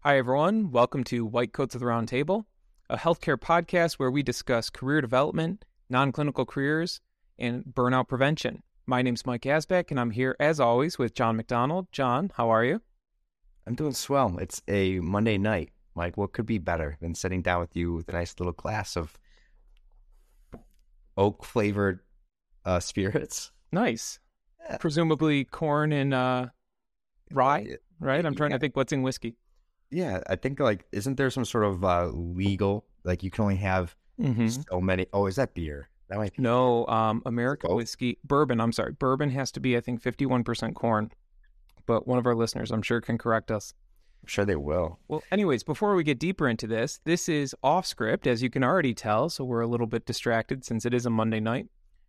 Hi, everyone. Welcome to White Coats of the Round Table, a healthcare podcast where we discuss career development, non clinical careers, and burnout prevention. My name's Mike Asbeck, and I'm here, as always, with John McDonald. John, how are you? I'm doing swell. It's a Monday night. Mike, what could be better than sitting down with you with a nice little glass of oak flavored uh, spirits? Nice. Yeah. Presumably corn and uh, rye, right? I'm trying Yeah. to think what's in whiskey. Yeah, I think like isn't there some sort of uh, legal like you can only have Mm-hmm. so many? Oh, is that beer? That might be. No, um, American whiskey, bourbon. I'm sorry, bourbon has to be, I think, 51% corn. But one of our listeners, I'm sure, can correct us. I'm sure they will. Well, anyways, before we get deeper into this, this is off script, as you can already tell. So we're a little bit distracted since it is a Monday night.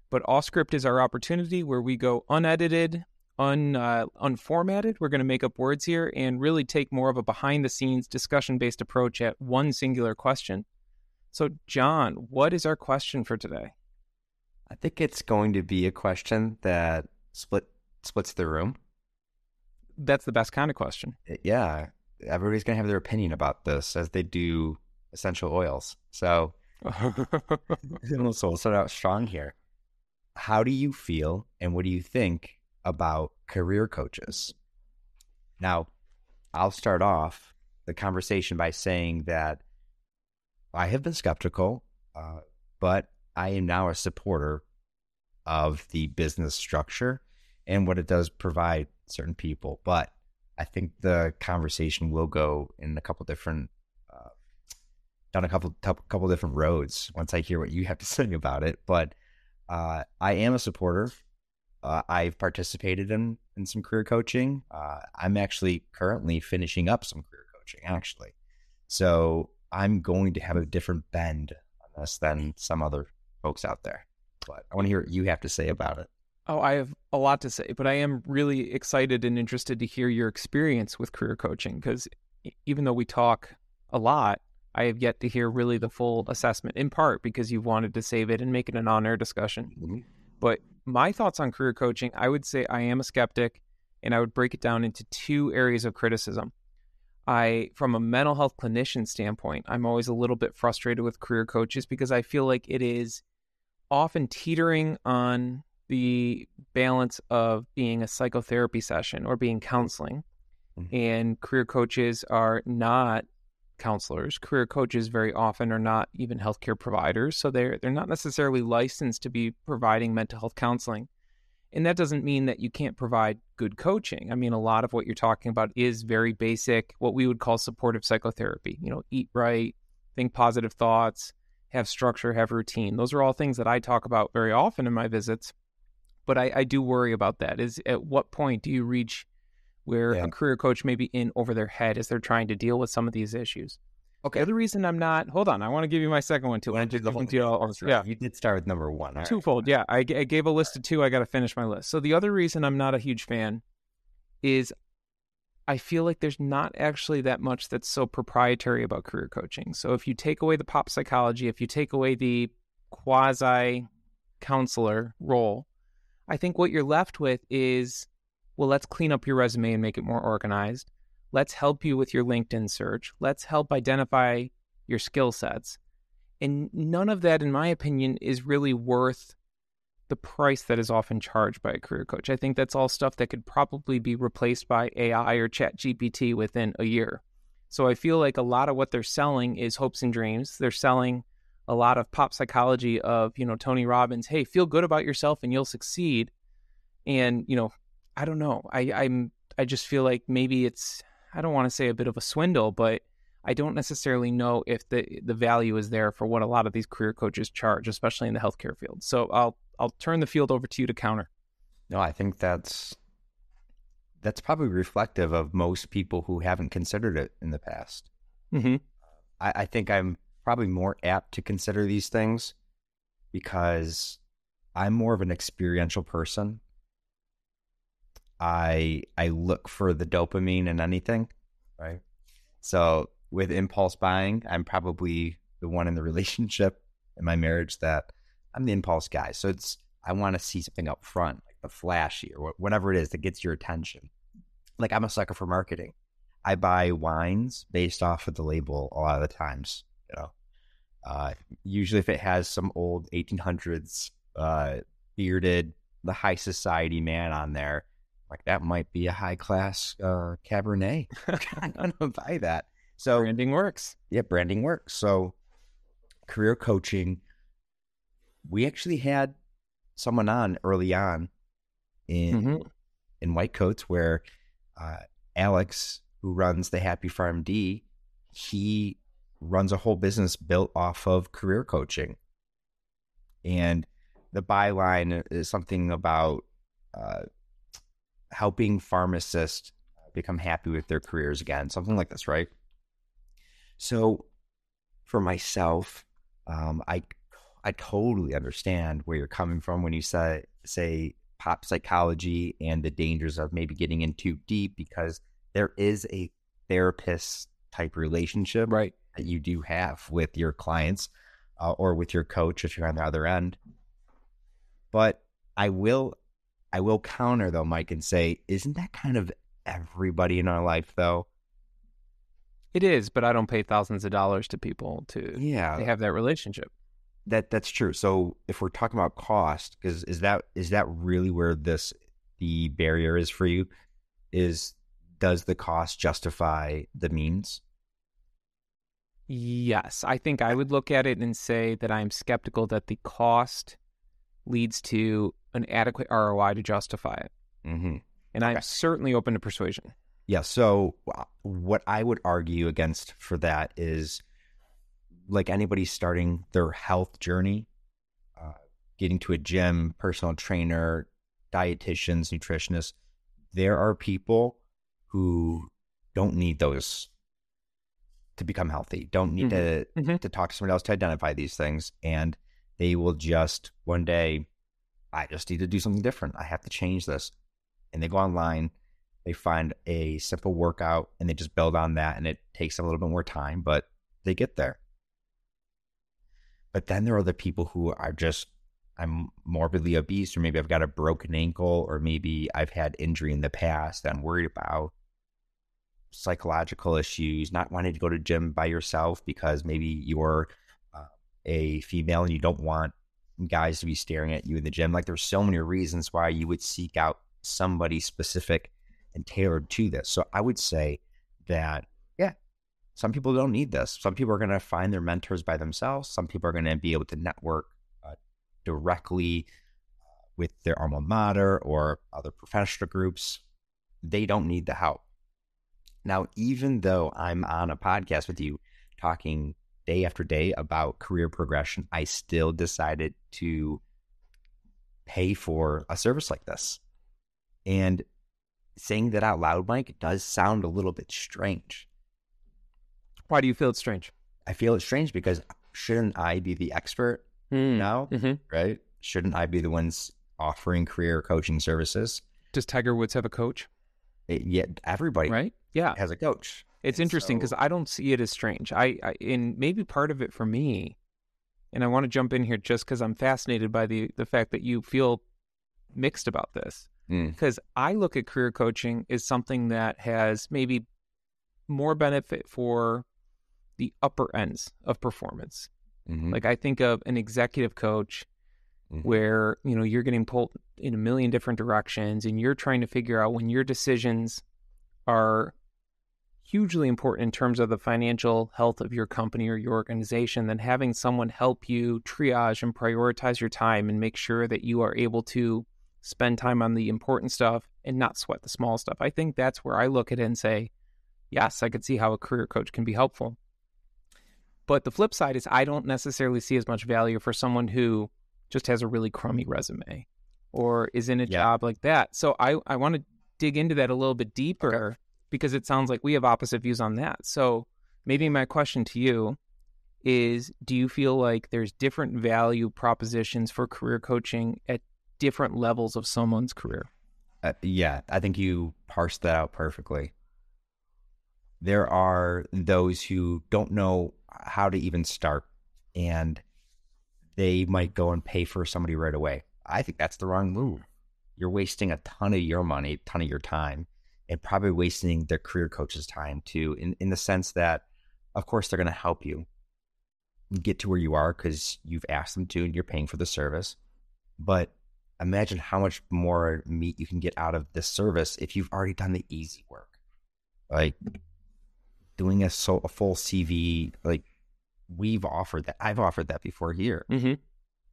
But off script is our opportunity where we go unedited, un uh, unformatted. We're going to make up words here and really take more of a behind the scenes discussion based approach at one singular question. So, John, what is our question for today? I think it's going to be a question that split splits the room. That's the best kind of question. Yeah, everybody's gonna have their opinion about this as they do essential oils. So so we'll start out strong here. How do you feel and what do you think about career coaches? Now, I'll start off the conversation by saying that I have been skeptical, uh, but I am now a supporter of the business structure and what it does provide certain people. But I think the conversation will go in a couple different uh, down a couple tou- couple different roads once I hear what you have to say about it. But uh, I am a supporter. Uh, I've participated in in some career coaching. Uh, I'm actually currently finishing up some career coaching, actually. So I'm going to have a different bend on this than some other folks out there. But I want to hear what you have to say about it. Oh, I have a lot to say, but I am really excited and interested to hear your experience with career coaching because even though we talk a lot, I have yet to hear really the full assessment, in part because you've wanted to save it and make it an on air discussion. But my thoughts on career coaching, I would say I am a skeptic and I would break it down into two areas of criticism. I, from a mental health clinician standpoint, I'm always a little bit frustrated with career coaches because I feel like it is often teetering on the balance of being a psychotherapy session or being counseling. Mhm. And career coaches are not counselors. Career coaches very often are not even healthcare providers, so they're they're not necessarily licensed to be providing mental health counseling. And that doesn't mean that you can't provide good coaching. I mean, a lot of what you're talking about is very basic, what we would call supportive psychotherapy. You know, eat right, think positive thoughts, have structure, have routine. Those are all things that I talk about very often in my visits. But I, I do worry about that. Is at what point do you reach where Yeah. a career coach may be in over their head as they're trying to deal with some of these issues? Okay. The other reason I'm not, hold on, I want to give you my second one too. To do the whole you all- right. yeah, You did start with number one. All right. twofold. Yeah, I, g- I gave a list of two. I got to finish my list. So the other reason I'm not a huge fan is I feel like there's not actually that much that's so proprietary about career coaching. So if you take away the pop psychology, if you take away the quasi counselor role, I think what you're left with is well, let's clean up your resume and make it more organized. Let's help you with your LinkedIn search. Let's help identify your skill sets. And none of that, in my opinion, is really worth the price that is often charged by a career coach. I think that's all stuff that could probably be replaced by AI or Chat GPT within a year. So I feel like a lot of what they're selling is hopes and dreams. They're selling a lot of pop psychology of, you know, Tony Robbins, hey, feel good about yourself and you'll succeed. And, you know, I don't know. I, I'm I just feel like maybe it's I don't want to say a bit of a swindle, but I don't necessarily know if the the value is there for what a lot of these career coaches charge, especially in the healthcare field. So I'll I'll turn the field over to you to counter. No, I think that's that's probably reflective of most people who haven't considered it in the past. Mm-hmm. I, I think I'm probably more apt to consider these things because I'm more of an experiential person. I I look for the dopamine in anything, right? So with impulse buying, I'm probably the one in the relationship in my marriage that I'm the impulse guy. So it's I want to see something up front, like the flashy or whatever it is that gets your attention. Like I'm a sucker for marketing. I buy wines based off of the label a lot of the times. You know, uh, usually if it has some old 1800s uh, bearded, the high society man on there, like that might be a high class uh, Cabernet. I'm gonna buy that. So branding works. Yeah, branding works. So career coaching, we actually had someone on early on in mm-hmm. in white coats where uh, Alex, who runs the Happy PharmD, he runs a whole business built off of career coaching. And the byline is something about uh, helping pharmacists become happy with their careers again, something like this, right? So, for myself, um, I I totally understand where you're coming from when you say say pop psychology and the dangers of maybe getting in too deep because there is a therapist type relationship right that you do have with your clients uh, or with your coach if you're on the other end but i will i will counter though mike and say isn't that kind of everybody in our life though it is but i don't pay thousands of dollars to people to yeah they have that relationship that that's true. So if we're talking about cost, because is that is that really where this the barrier is for you? Is does the cost justify the means? Yes, I think I would look at it and say that I'm skeptical that the cost leads to an adequate ROI to justify it. Mm-hmm. And I'm certainly open to persuasion. Yeah. So, what I would argue against for that is like anybody starting their health journey, uh, getting to a gym, personal trainer, dietitians, nutritionists, there are people who don't need those to become healthy, don't need mm-hmm. to mm-hmm. to talk to someone else to identify these things, and they will just one day, I just need to do something different. I have to change this, and they go online, they find a simple workout, and they just build on that, and it takes them a little bit more time, but they get there. But then there are the people who are just, I'm morbidly obese, or maybe I've got a broken ankle, or maybe I've had injury in the past that I'm worried about psychological issues, not wanting to go to gym by yourself because maybe you're a female and you don't want guys to be staring at you in the gym. Like there's so many reasons why you would seek out somebody specific and tailored to this. So I would say that yeah, some people don't need this. Some people are going to find their mentors by themselves. Some people are going to be able to network uh, directly uh, with their alma mater or other professional groups. They don't need the help. Now, even though I'm on a podcast with you talking day after day about career progression, I still decided to pay for a service like this. And saying that out loud, Mike, does sound a little bit strange. Why do you feel it's strange? I feel it's strange because shouldn't I be the expert mm. now? Mm-hmm. Right? Shouldn't I be the ones offering career coaching services? Does Tiger Woods have a coach? It, yeah, everybody right? Yeah, has a coach. It's and interesting because so... I don't see it as strange. I, I and maybe part of it for me, and I want to jump in here just because I'm fascinated by the the fact that you feel mixed about this. Because mm. I look at career coaching as something that has maybe more benefit for the upper ends of performance. Mm-hmm. Like I think of an executive coach mm-hmm. where, you know, you're getting pulled in a million different directions and you're trying to figure out when your decisions are hugely important in terms of the financial health of your company or your organization, than having someone help you triage and prioritize your time and make sure that you are able to spend time on the important stuff and not sweat the small stuff. I think that's where I look at it and say, yes, I could see how a career coach can be helpful. But the flip side is I don't necessarily see as much value for someone who just has a really crummy resume or is in a yeah. job like that. So I, I want to dig into that a little bit deeper okay. Because it sounds like we have opposite views on that. So maybe my question to you is do you feel like there's different value propositions for career coaching at different levels of someone's career? Uh, yeah, I think you parsed that out perfectly. There are those who don't know how to even start. And they might go and pay for somebody right away. I think that's the wrong move. You're wasting a ton of your money, a ton of your time. And probably wasting their career coach's time too, in, in the sense that, of course, they're going to help you get to where you are because you've asked them to and you're paying for the service. But imagine how much more meat you can get out of this service if you've already done the easy work. Like doing a, so, a full CV, like we've offered that. I've offered that before here. Mm-hmm.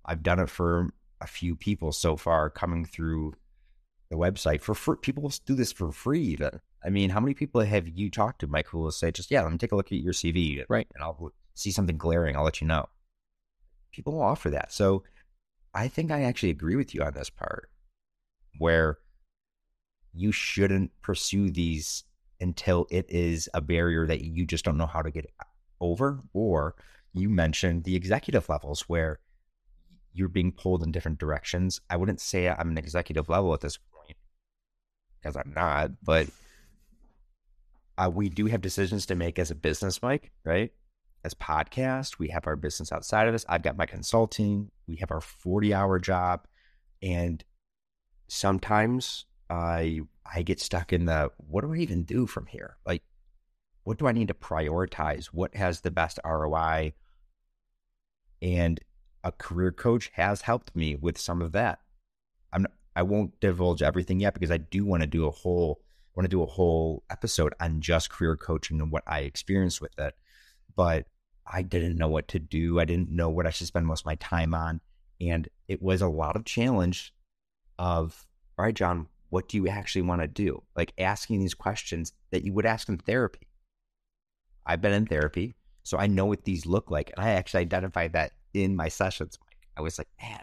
I've done it for a few people so far coming through the website for free. People do this for free. Even. I mean, how many people have you talked to, Mike, who will say, just, yeah, let me take a look at your CV. Right. And I'll see something glaring. I'll let you know. People will offer that. So I think I actually agree with you on this part where you shouldn't pursue these until it is a barrier that you just don't know how to get over. Or you mentioned the executive levels where you're being pulled in different directions. I wouldn't say I'm an executive level at this because I'm not, but uh, we do have decisions to make as a business, Mike, right? As podcast, we have our business outside of this. I've got my consulting. We have our 40 hour job. And sometimes I I get stuck in the what do I even do from here? Like, what do I need to prioritize? What has the best ROI? And a career coach has helped me with some of that. I'm won't divulge everything yet because I do want to do a whole want to do a whole episode on just career coaching and what I experienced with it. But I didn't know what to do. I didn't know what I should spend most of my time on. And it was a lot of challenge of, all right, John, what do you actually want to do? Like asking these questions that you would ask in therapy. I've been in therapy, so I know what these look like. And I actually identified that in my sessions. I was like, man,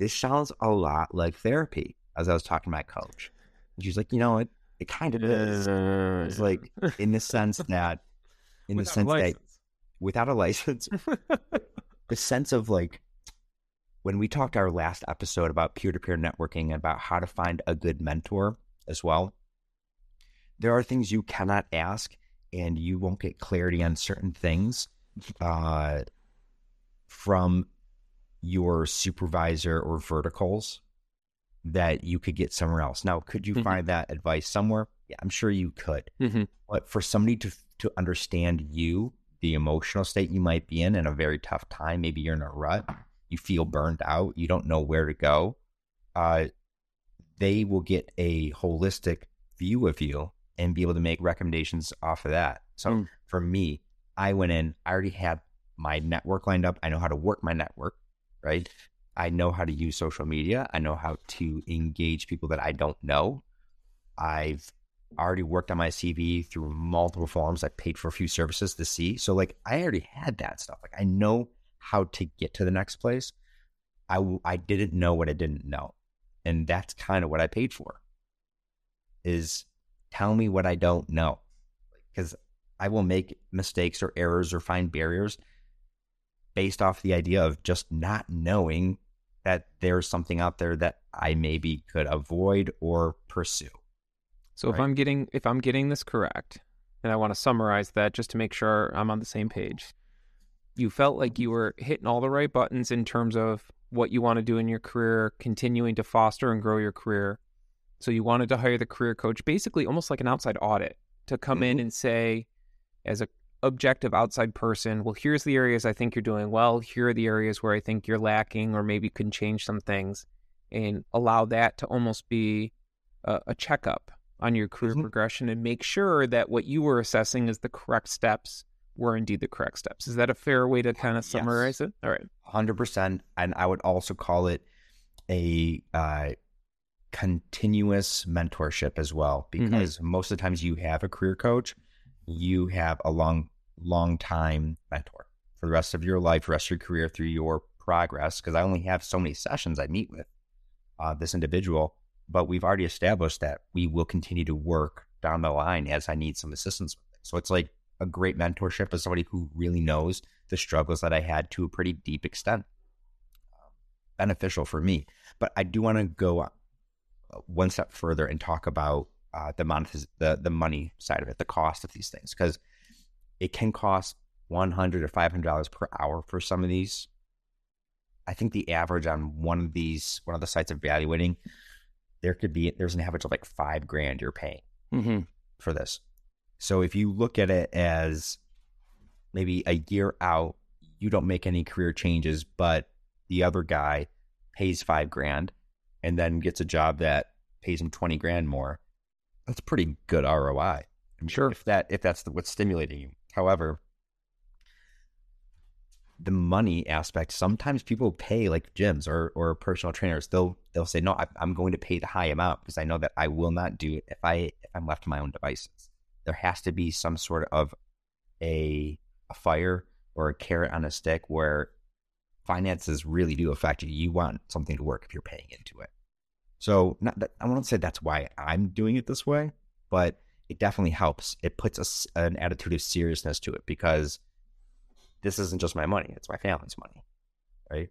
this sounds a lot like therapy as I was talking to my coach. And she's like, you know, it, it kind of is. It's like in the sense that, in the sense that without a license, the sense of like when we talked our last episode about peer to peer networking and about how to find a good mentor as well, there are things you cannot ask and you won't get clarity on certain things uh, from your supervisor or verticals that you could get somewhere else. Now, could you mm-hmm. find that advice somewhere? Yeah, I'm sure you could. Mm-hmm. But for somebody to to understand you, the emotional state you might be in in a very tough time, maybe you're in a rut, you feel burned out, you don't know where to go, uh, they will get a holistic view of you and be able to make recommendations off of that. So mm. for me, I went in, I already had my network lined up. I know how to work my network, right? I know how to use social media. I know how to engage people that I don't know. I've already worked on my CV through multiple forms. I paid for a few services to see. So like I already had that stuff. Like I know how to get to the next place. I, I didn't know what I didn't know. And that's kind of what I paid for is tell me what I don't know. Because I will make mistakes or errors or find barriers based off the idea of just not knowing that there's something out there that I maybe could avoid or pursue. So right? if I'm getting if I'm getting this correct, and I want to summarize that just to make sure I'm on the same page. You felt like you were hitting all the right buttons in terms of what you want to do in your career, continuing to foster and grow your career. So you wanted to hire the career coach, basically almost like an outside audit, to come mm-hmm. in and say, as a objective outside person, well, here's the areas I think you're doing well. Here are the areas where I think you're lacking or maybe can change some things and allow that to almost be a, a checkup on your career mm-hmm. progression and make sure that what you were assessing is the correct steps were indeed the correct steps. Is that a fair way to kind of summarize yes. it? All right. 100%. And I would also call it a uh, continuous mentorship as well, mm-hmm. because mm-hmm. most of the times you have a career coach – you have a long, long time mentor for the rest of your life, rest of your career through your progress. Because I only have so many sessions I meet with uh, this individual, but we've already established that we will continue to work down the line as I need some assistance with it. So it's like a great mentorship as somebody who really knows the struggles that I had to a pretty deep extent. Beneficial for me. But I do want to go uh, one step further and talk about uh, the monetiz- the the money side of it, the cost of these things, because it can cost one hundred or five hundred dollars per hour for some of these. I think the average on one of these one of the sites evaluating, there could be there's an average of like five grand you're paying mm-hmm. for this. So if you look at it as maybe a year out, you don't make any career changes, but the other guy pays five grand and then gets a job that pays him 20 grand more. That's pretty good ROI. i'm Sure. If that, if that's the, what's stimulating you. However, the money aspect, sometimes people pay like gyms or, or personal trainers. They'll, they'll say, no, I, I'm going to pay the high amount because I know that I will not do it if I, if I'm left to my own devices. There has to be some sort of a, a fire or a carrot on a stick where finances really do affect you. You want something to work if you're paying into it. So not that, I won't say that's why I'm doing it this way, but it definitely helps. It puts us an attitude of seriousness to it because this isn't just my money; it's my family's money, right?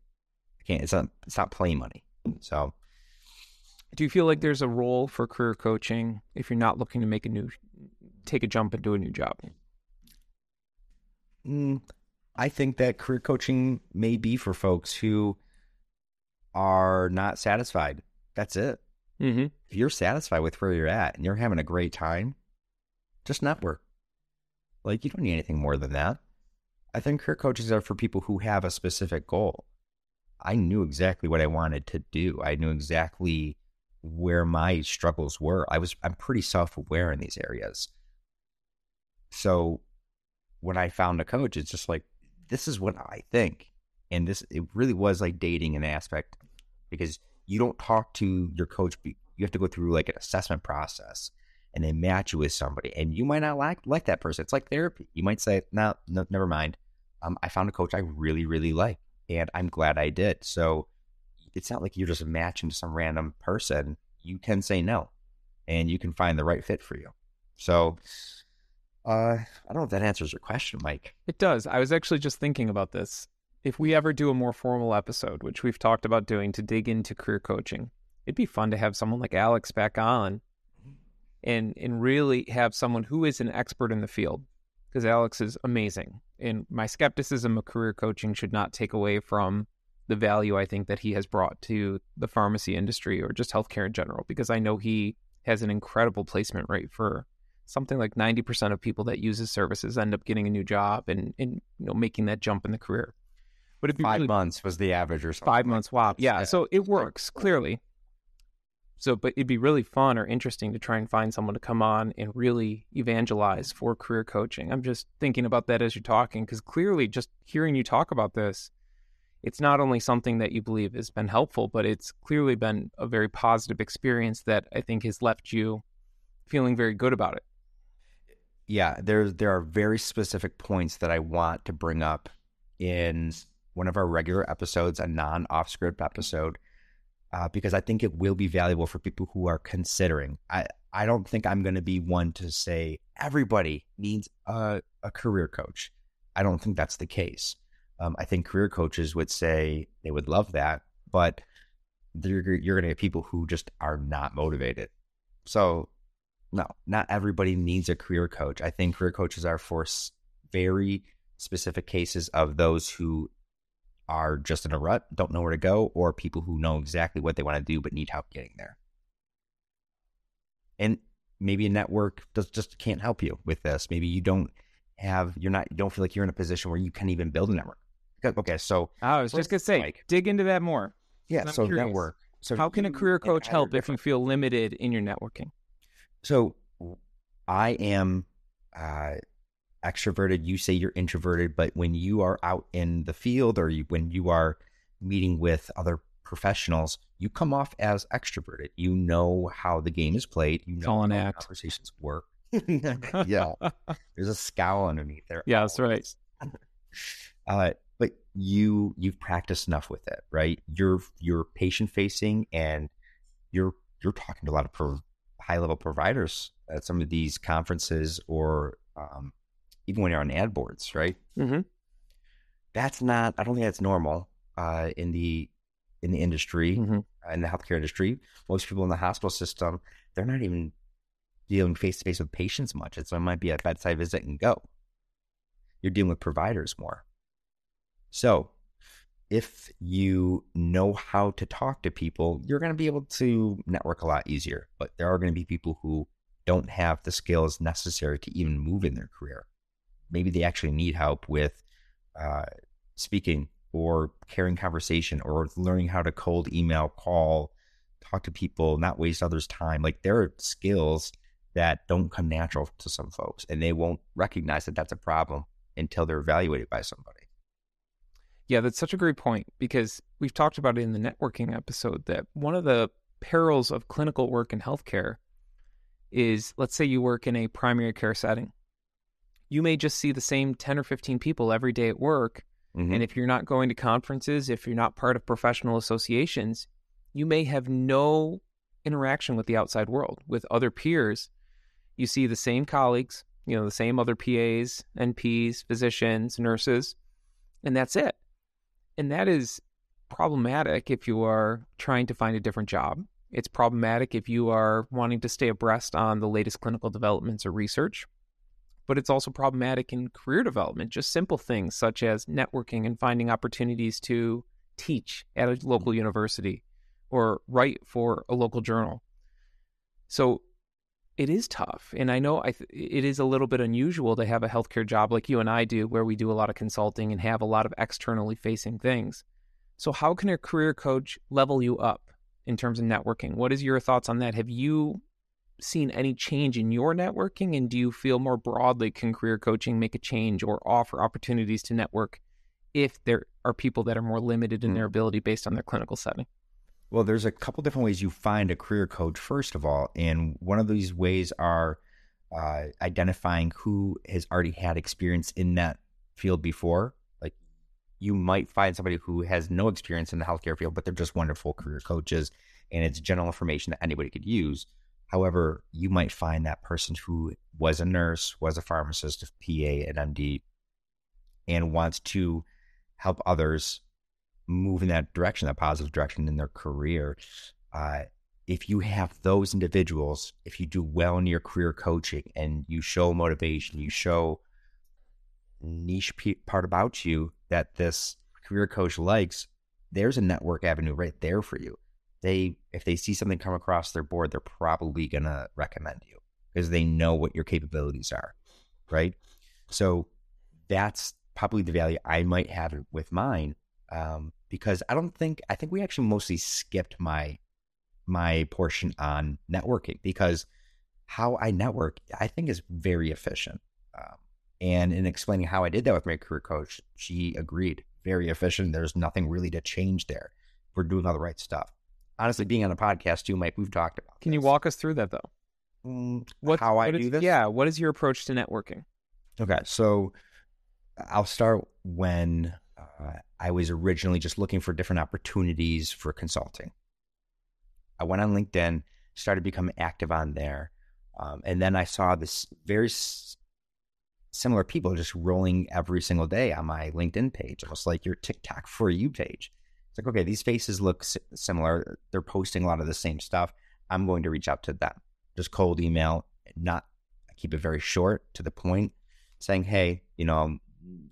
I can't. It's not. It's not play money. So Do you feel like there's a role for career coaching if you're not looking to make a new, take a jump into a new job? Mm, I think that career coaching may be for folks who are not satisfied. That's it. Mm-hmm. If you're satisfied with where you're at and you're having a great time, just network. Like you don't need anything more than that. I think career coaches are for people who have a specific goal. I knew exactly what I wanted to do. I knew exactly where my struggles were. I was I'm pretty self-aware in these areas. So when I found a coach, it's just like this is what I think. And this it really was like dating an aspect because you don't talk to your coach you have to go through like an assessment process and they match you with somebody and you might not like like that person. It's like therapy. You might say, no, no never mind. Um, I found a coach I really, really like and I'm glad I did. So it's not like you're just matching to some random person. You can say no and you can find the right fit for you. So uh, I don't know if that answers your question, Mike. It does. I was actually just thinking about this. If we ever do a more formal episode, which we've talked about doing to dig into career coaching, it'd be fun to have someone like Alex back on and and really have someone who is an expert in the field because Alex is amazing. And my skepticism of career coaching should not take away from the value I think that he has brought to the pharmacy industry or just healthcare in general because I know he has an incredible placement rate for something like 90% of people that use his services end up getting a new job and, and you know making that jump in the career. But it'd Five really, months was the average or something. five months. Wow. that. Yeah. So it works clearly. So, but it'd be really fun or interesting to try and find someone to come on and really evangelize for career coaching. I'm just thinking about that as you're talking because clearly, just hearing you talk about this, it's not only something that you believe has been helpful, but it's clearly been a very positive experience that I think has left you feeling very good about it. yeah, there there are very specific points that I want to bring up in one of our regular episodes, a non off script episode, uh, because I think it will be valuable for people who are considering. I I don't think I'm going to be one to say everybody needs a, a career coach. I don't think that's the case. Um, I think career coaches would say they would love that, but you're, you're going to get people who just are not motivated. So no, not everybody needs a career coach. I think career coaches are for very specific cases of those who are just in a rut, don't know where to go, or people who know exactly what they want to do but need help getting there. And maybe a network does, just can't help you with this. Maybe you don't have, you're not, you don't feel like you're in a position where you can even build a network. Okay, so I was just gonna say, Mike. dig into that more. yeah, so curious. network. So How can a career coach help if you feel limited in your networking? So I am uh, extroverted. You say you're introverted, but when you are out in the field or you, when you are meeting with other professionals, you come off as extroverted. You know how the game is played. You know all an how act. conversations work. yeah, there's a scowl underneath there. Yeah, that's right. Uh, but you you've practiced enough with it, right? You're you're patient facing, and you're you're talking to a lot of pro- high level providers at some of these conferences, or um, even when you're on ad boards, right? Mm-hmm. That's not. I don't think that's normal uh, in the in the industry, Mm-hmm. uh, in the healthcare industry. Most people in the hospital system, they're not even dealing face to face with patients much. It's, it might be a bedside visit and go. You're dealing with providers more. So, if you know how to talk to people, you're going to be able to network a lot easier. But there are going to be people who don't have the skills necessary to even move in their career. Maybe they actually need help with uh, speaking or carrying conversation or learning how to cold email, call, talk to people, not waste others' time. Like there are skills that don't come natural to some folks and they won't recognize that that's a problem until they're evaluated by somebody. Yeah, that's such a great point because we've talked about it in the networking episode that one of the perils of clinical work in healthcare is let's say you work in a primary care setting. You may just see the same 10 or 15 people every day at work. Mm-hmm. And if you're not going to conferences, if you're not part of professional associations, you may have no interaction with the outside world, with other peers you see the same colleagues, you know, the same other PAs, NPs, physicians, nurses, and that's it. And that is problematic if you are trying to find a different job. It's problematic if you are wanting to stay abreast on the latest clinical developments or research. But it's also problematic in career development, just simple things such as networking and finding opportunities to teach at a local mm-hmm. university or write for a local journal. So it is tough. And I know I th- it is a little bit unusual to have a healthcare job like you and I do, where we do a lot of consulting and have a lot of externally facing things. So, how can a career coach level you up in terms of networking? What is your thoughts on that? Have you seen any change in your networking? And do you feel more broadly can career coaching make a change or offer opportunities to network if there are people that are more limited in mm. their ability based on their clinical setting? Well, there's a couple different ways you find a career coach, first of all. And one of these ways are uh, identifying who has already had experience in that field before. Like you might find somebody who has no experience in the healthcare field, but they're just wonderful career coaches and it's general information that anybody could use. However, you might find that person who was a nurse, was a pharmacist, a PA, an MD, and wants to help others move in that direction, that positive direction in their career. Uh, if you have those individuals, if you do well in your career coaching and you show motivation, you show niche part about you that this career coach likes, there's a network avenue right there for you. They, if they see something come across their board, they're probably gonna recommend you because they know what your capabilities are, right? So that's probably the value I might have with mine. Um, because I don't think I think we actually mostly skipped my my portion on networking because how I network I think is very efficient. Um, and in explaining how I did that with my career coach, she agreed. Very efficient. There's nothing really to change there. We're doing all the right stuff. Honestly, being on a podcast too, Mike, we've talked about. Can this. you walk us through that though? Mm, what, how I do is, this? Yeah. What is your approach to networking? Okay, so I'll start when uh, I was originally just looking for different opportunities for consulting. I went on LinkedIn, started becoming active on there, um, and then I saw this very s- similar people just rolling every single day on my LinkedIn page, almost like your TikTok for you page. Like, okay, these faces look similar. They're posting a lot of the same stuff. I'm going to reach out to them. Just cold email, not keep it very short to the point, saying, hey, you know,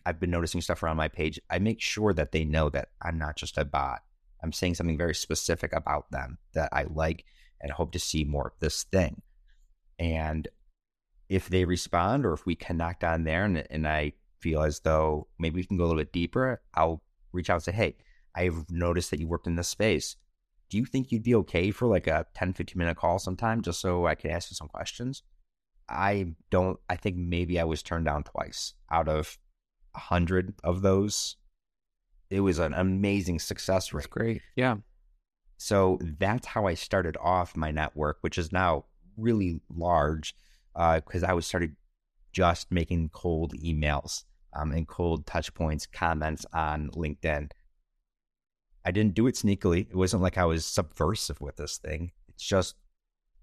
I've been noticing stuff around my page, I make sure that they know that I'm not just a bot. I'm saying something very specific about them that I like and hope to see more of this thing. And if they respond or if we connect on there and, and I feel as though maybe we can go a little bit deeper, I'll reach out and say, Hey, I've noticed that you worked in this space. Do you think you'd be okay for like a 10, 15 minute call sometime just so I can ask you some questions? I don't, I think maybe I was turned down twice out of hundred of those. It was an amazing success rate. That's great. Yeah. So that's how I started off my network, which is now really large because uh, I was started just making cold emails um, and cold touch points, comments on LinkedIn. I didn't do it sneakily. It wasn't like I was subversive with this thing. It's just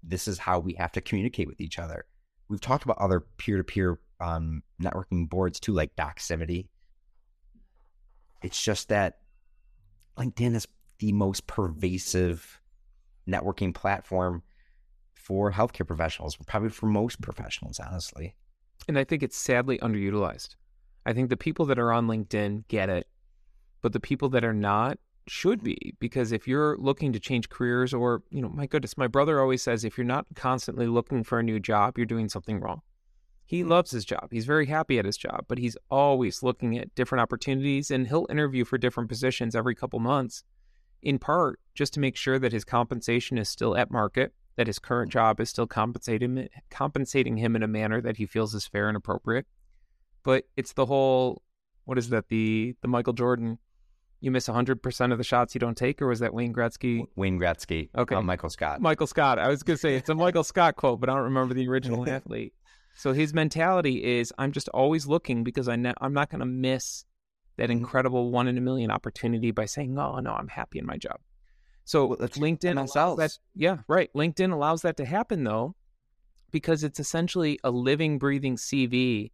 this is how we have to communicate with each other. We've talked about other peer to peer networking boards too, like Doximity. It's just that LinkedIn is the most pervasive networking platform for healthcare professionals, probably for most professionals, honestly. And I think it's sadly underutilized. I think the people that are on LinkedIn get it, but the people that are not should be because if you're looking to change careers or, you know, my goodness, my brother always says if you're not constantly looking for a new job, you're doing something wrong. He Hmm. loves his job. He's very happy at his job, but he's always looking at different opportunities and he'll interview for different positions every couple months in part just to make sure that his compensation is still at market, that his current job is still compensating compensating him in a manner that he feels is fair and appropriate. But it's the whole what is that the the Michael Jordan you miss 100% of the shots you don't take or was that Wayne Gretzky? Wayne Gretzky. Okay. uh, Michael Scott. Michael Scott. I was going to say it's a Michael Scott quote, but I don't remember the original athlete. So his mentality is I'm just always looking because I ne- I'm not going to miss that Mm-hmm. incredible one in a million opportunity by saying, "Oh no, I'm happy in my job." So Well, that's LinkedIn allows that. Yeah, right. LinkedIn allows that to happen though, because it's essentially a living, breathing CV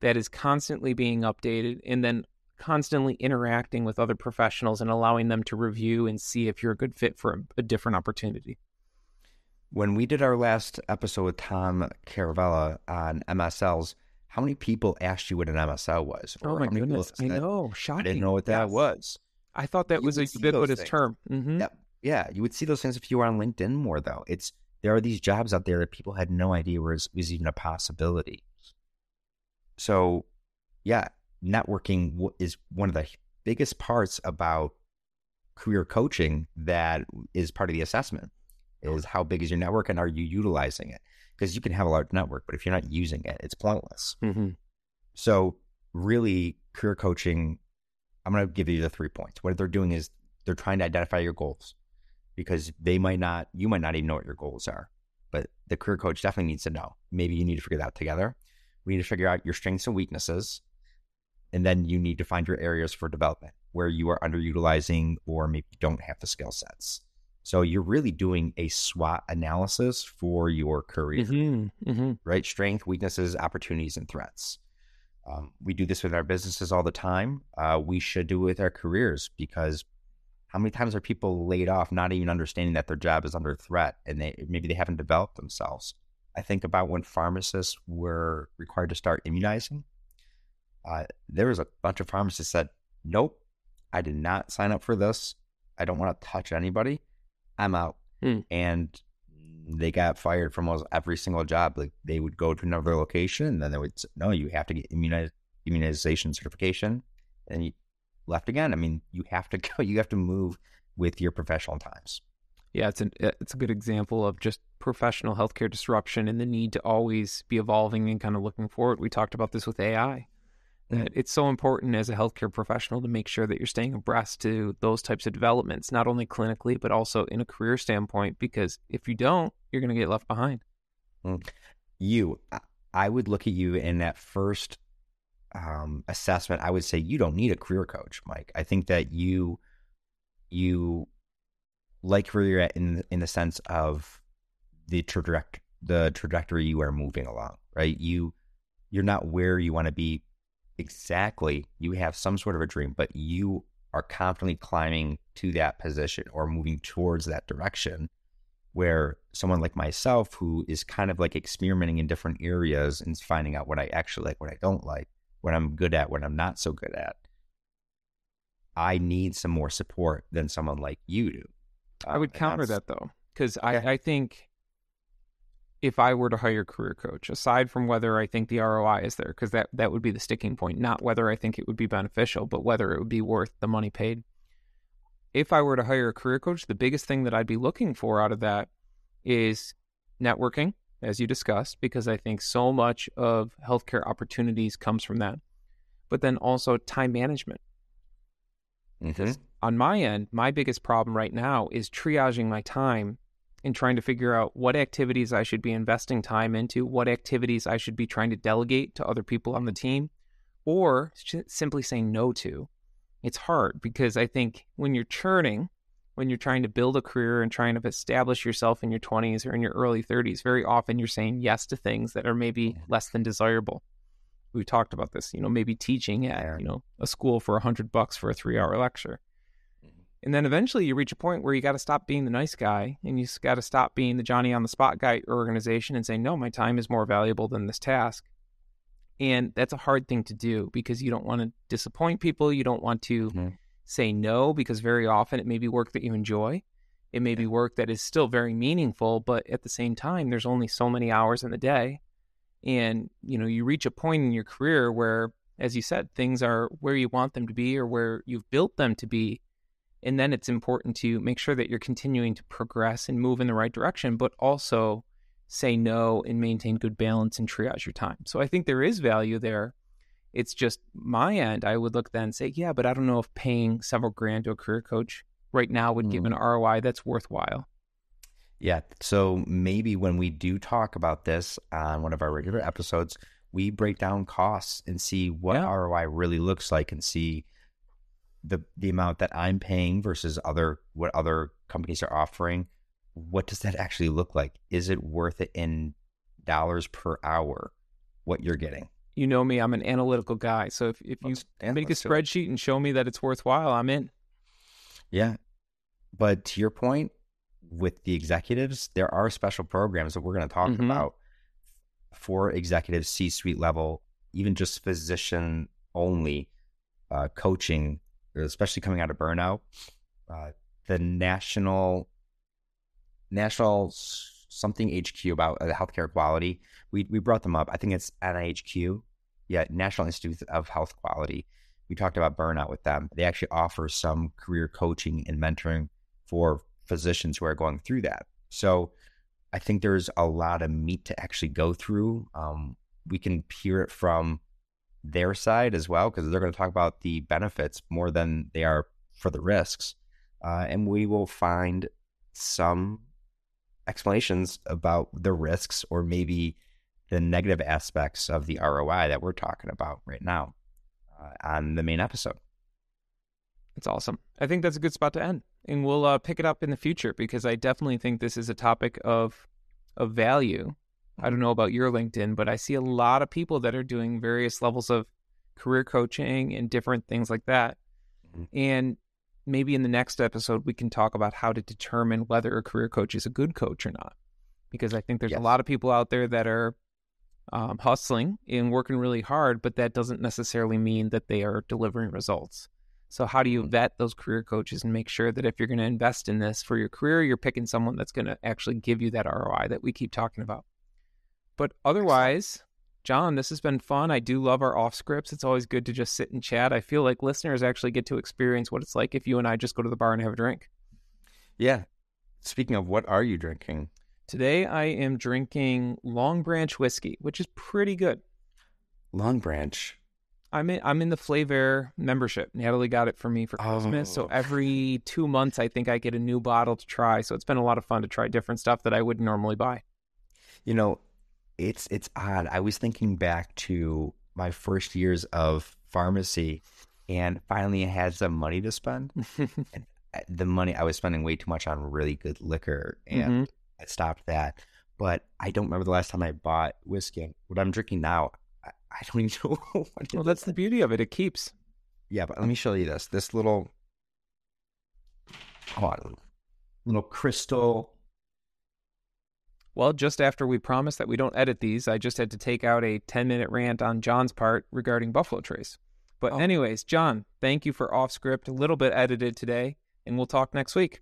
that is constantly being updated and then constantly interacting with other professionals and allowing them to review and see if you're a good fit for a, a different opportunity. When we did our last episode with Tom Caravella on MSLs, how many people asked you what an MSL was? Oh my how many people goodness! I know, know, I didn't know what that Yes. was. I thought that You was a would see those ubiquitous term. hmm Yep. Yeah, you would see those things if you were on LinkedIn more, though. It's there are these jobs out there that people had no idea was was even a possibility. So, yeah, networking is one of the biggest parts about career coaching that is part of the assessment. Is how big is your network and are you utilizing it? Because you can have a large network, but if you're not using it, it's pointless. hmm So, really, career coaching, I'm going to give you the three points. What they're doing is they're trying to identify your goals because they might not, you might not even know what your goals are, but the career coach definitely needs to know. Maybe you need to figure that out together. We need to figure out your strengths and weaknesses. And then you need to find your areas for development where you are underutilizing or maybe don't have the skill sets. So, you're really doing a SWOT analysis for your career hmm hmm right? Strength, weaknesses, opportunities, and threats. Um, we do this with our businesses all the time. Uh, we should do it with our careers because how many times are people laid off not even understanding that their job is under threat and they maybe they haven't developed themselves? I think about when pharmacists were required to start immunizing. Uh, there was a bunch of pharmacists that said, "Nope, I did not sign up for this. I don't want to touch anybody. I'm out." Hmm. And they got fired from almost every single job. Like they would go to another location, and then they would say, no, you have to get immunization certification, and you left again. I mean, you have to go. You have to move with your professional times. Yeah, it's an it's a good example of just professional healthcare disruption and the need to always be evolving and kind of looking forward. We talked about this with AI. It's so important as a healthcare professional to make sure that you're staying abreast to those types of developments, not only clinically but also in a career standpoint. Because if you don't, you're going to get left behind. You, I- I would look at you in that first um, assessment. I would say you don't need a career coach, Mike. I think that you you like where you're at in in the sense of the trajectory the trajectory you are moving along, right? You you're not where you want to be exactly. You have some sort of a dream, but you are confidently climbing to that position or moving towards that direction. Where someone like myself, who is kind of like experimenting in different areas and finding out what I actually like, what I don't like, what I'm good at, what I'm not so good at, I need some more support than someone like you do. I would and counter that though, because I, Yeah. I think if I were to hire a career coach, aside from whether I think the ROI is there, because that, that would be the sticking point, not whether I think it would be beneficial, but whether it would be worth the money paid. If I were to hire a career coach, the biggest thing that I'd be looking for out of that is networking, as you discussed, because I think so much of healthcare opportunities comes from that. But then also time management Mhm. on my end, my biggest problem right now is triaging my time and trying to figure out what activities I should be investing time into, what activities I should be trying to delegate to other people on the team, or simply saying no to. It's hard because I think when you're churning, when you're trying to build a career and trying to establish yourself in your 20s or in your early 30s, very often you're saying yes to things that are maybe less than desirable. We've talked about this, you know, maybe teaching at, you know, a school for a hundred bucks for a three hour lecture. And then eventually you reach a point where you got to stop being the nice guy and you got to stop being the Johnny on the spot guy organization and say, no, my time is more valuable than this task. And that's a hard thing to do because you don't want to disappoint people. You don't want to Mhm. say no because very often it may be work that you enjoy. It may be work that is still very meaningful, but at the same time, there's only so many hours in the day. And, you know, you reach a point in your career where, as you said, things are where you want them to be or where you've built them to be. And then it's important to make sure that you're continuing to progress and move in the right direction, but also say no and maintain good balance and triage your time. So I think there is value there. It's just my end. I would look then and say, yeah, but I don't know if paying several grand to a career coach right now would mm. give an ROI that's worthwhile. Yeah. So maybe when we do talk about this on one of our regular episodes, we break down costs and see what yeah. ROI really looks like and see the the amount that I'm paying versus other what other companies are offering. What does that actually look like? Is it worth it in dollars per hour? What you're getting? You know me, I'm an analytical guy. So if, if you make a spreadsheet and show me that it's worthwhile, I'm in. Yeah. But to your point, with the executives, there are special programs that we're going to talk mm-hmm. about for executives, C suite level, even just physician only uh, coaching, especially coming out of burnout. Uh, the national, national something HQ about uh, healthcare quality. We we brought them up. I think it's NIHQ, yeah, National Institute of Health Quality. We talked about burnout with them. They actually offer some career coaching and mentoring for physicians who are going through that. So I think there's a lot of meat to actually go through. Um, we can hear it from their side as well, because they're going to talk about the benefits more than they are for the risks. Uh, and we will find some explanations about the risks or maybe the negative aspects of the ROI that we're talking about right now uh, on the main episode. That's awesome. I think that's a good spot to end and we'll uh, pick it up in the future because I definitely think this is a topic of of value. I don't know about your LinkedIn, but I see a lot of people that are doing various levels of career coaching and different things like that. Mm-hmm. And maybe in the next episode we can talk about how to determine whether a career coach is a good coach or not. Because I think there's yes. a lot of people out there that are um, hustling and working really hard, but that doesn't necessarily mean that they are delivering results. So, how do you mm-hmm. vet those career coaches and make sure that if you're going to invest in this for your career, you're picking someone that's going to actually give you that ROI that we keep talking about? But otherwise, John, this has been fun. I do love our off scripts. It's always good to just sit and chat. I feel like listeners actually get to experience what it's like if you and I just go to the bar and have a drink. Yeah. Speaking of, what are you drinking? Today, I am drinking Long Branch whiskey, which is pretty good. Long Branch. I'm in I'm in the Flaviar membership. Natalie got it for me for Christmas. Oh. So every two months I think I get a new bottle to try. So it's been a lot of fun to try different stuff that I wouldn't normally buy. You know, it's it's odd. I was thinking back to my first years of pharmacy and finally I had some money to spend. and the money I was spending way too much on really good liquor and mm-hmm. I stopped that. But I don't remember the last time I bought whiskey. What I'm drinking now, I don't even know. well, that's the beauty of it. It keeps. Yeah, but let me show you this. This little, hold on, little crystal. Well, just after we promised that we don't edit these, I just had to take out a 10 minute rant on John's part regarding Buffalo Trace. But, oh. anyways, John, thank you for off script, a little bit edited today, and we'll talk next week.